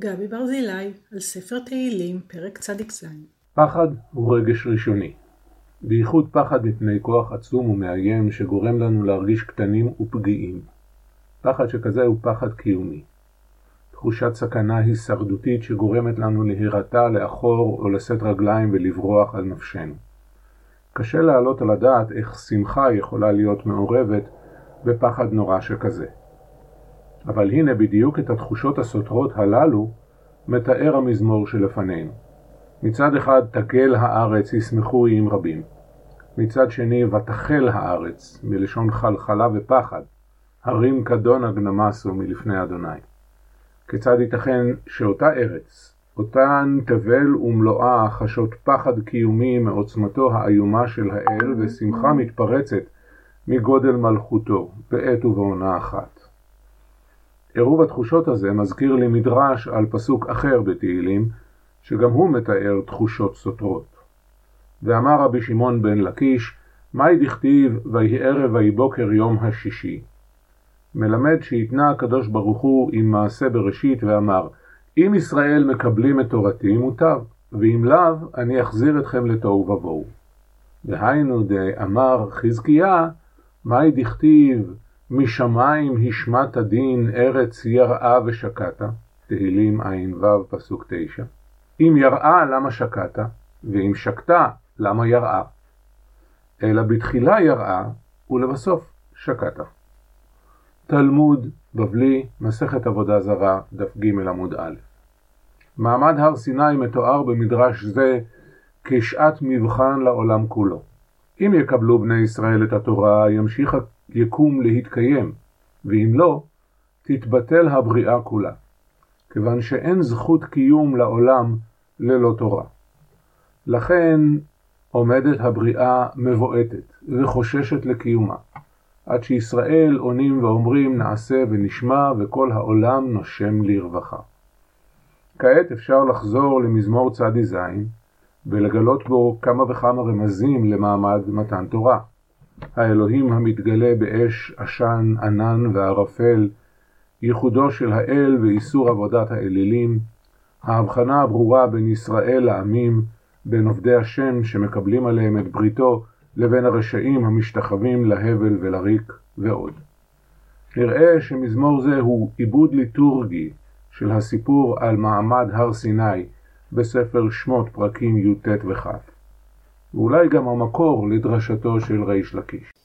גבי ברזילי על ספר תהילים, פרק צ"ז. פחד הוא רגש ראשוני. בייחוד פחד מפני כוח עצום ומאיים שגורם לנו להרגיש קטנים ופגיעים. פחד שכזה הוא פחד קיומי. תחושת סכנה הישרדותית שגורמת לנו להירתע לאחור או לשאת רגליים ולברוח על נפשנו. קשה להעלות על הדעת איך שמחה יכולה להיות מעורבת בפחד נורא שכזה. אבל הנה בדיוק את התחושות הסותרות הללו מתאר המזמור שלפנינו. מצד אחד תגל הארץ ישמחו עם רבים. מצד שני ותחל הארץ, מלשון חלחלה ופחד, הרים כדון הגנמסו מלפני אדוני. כיצד ייתכן שאותה ארץ, אותן תבל ומלואה חשות פחד קיומי מעוצמתו האיומה של האל ושמחה מתפרצת מגודל מלכותו בעת ובעונה אחת. עירוב התחושות הזה מזכיר לי מדרש על פסוק אחר בתהילים, שגם הוא מתאר תחושות סותרות. ואמר רבי שמעון בן לקיש, מהי דכתיב ויהי ערב ויהי בוקר יום השישי? מלמד שהתנה הקדוש ברוך הוא עם מעשה בראשית ואמר, אם ישראל מקבלים את תורתי מוטב, ואם לאו, אני אחזיר אתכם לתוהו ובוהו. והיינו דאמר חזקיה, מהי דכתיב משמיים השמעת דין ארץ יראה ושקעת, תהילים ע"ו פסוק תשע. אם יראה למה שקעת, ואם שקתה למה יראה. אלא בתחילה יראה ולבסוף שקעת. תלמוד בבלי, מסכת עבודה זרה, דף ג' עמוד א'. מעמד הר סיני מתואר במדרש זה כשעת מבחן לעולם כולו. אם יקבלו בני ישראל את התורה, ימשיך יקום להתקיים, ואם לא, תתבטל הבריאה כולה, כיוון שאין זכות קיום לעולם ללא תורה. לכן עומדת הבריאה מבועטת וחוששת לקיומה, עד שישראל עונים ואומרים נעשה ונשמע וכל העולם נושם לרווחה. כעת אפשר לחזור למזמור צ"ז ולגלות בו כמה וכמה רמזים למעמד מתן תורה. האלוהים המתגלה באש, עשן, ענן וערפל, ייחודו של האל ואיסור עבודת האלילים, ההבחנה הברורה בין ישראל לעמים, בין עובדי השם שמקבלים עליהם את בריתו, לבין הרשעים המשתחווים להבל ולריק ועוד. נראה שמזמור זה הוא עיבוד ליטורגי של הסיפור על מעמד הר סיני בספר שמות פרקים י"ט וכ'. ואולי גם המקור לדרשתו של ריש לקיש.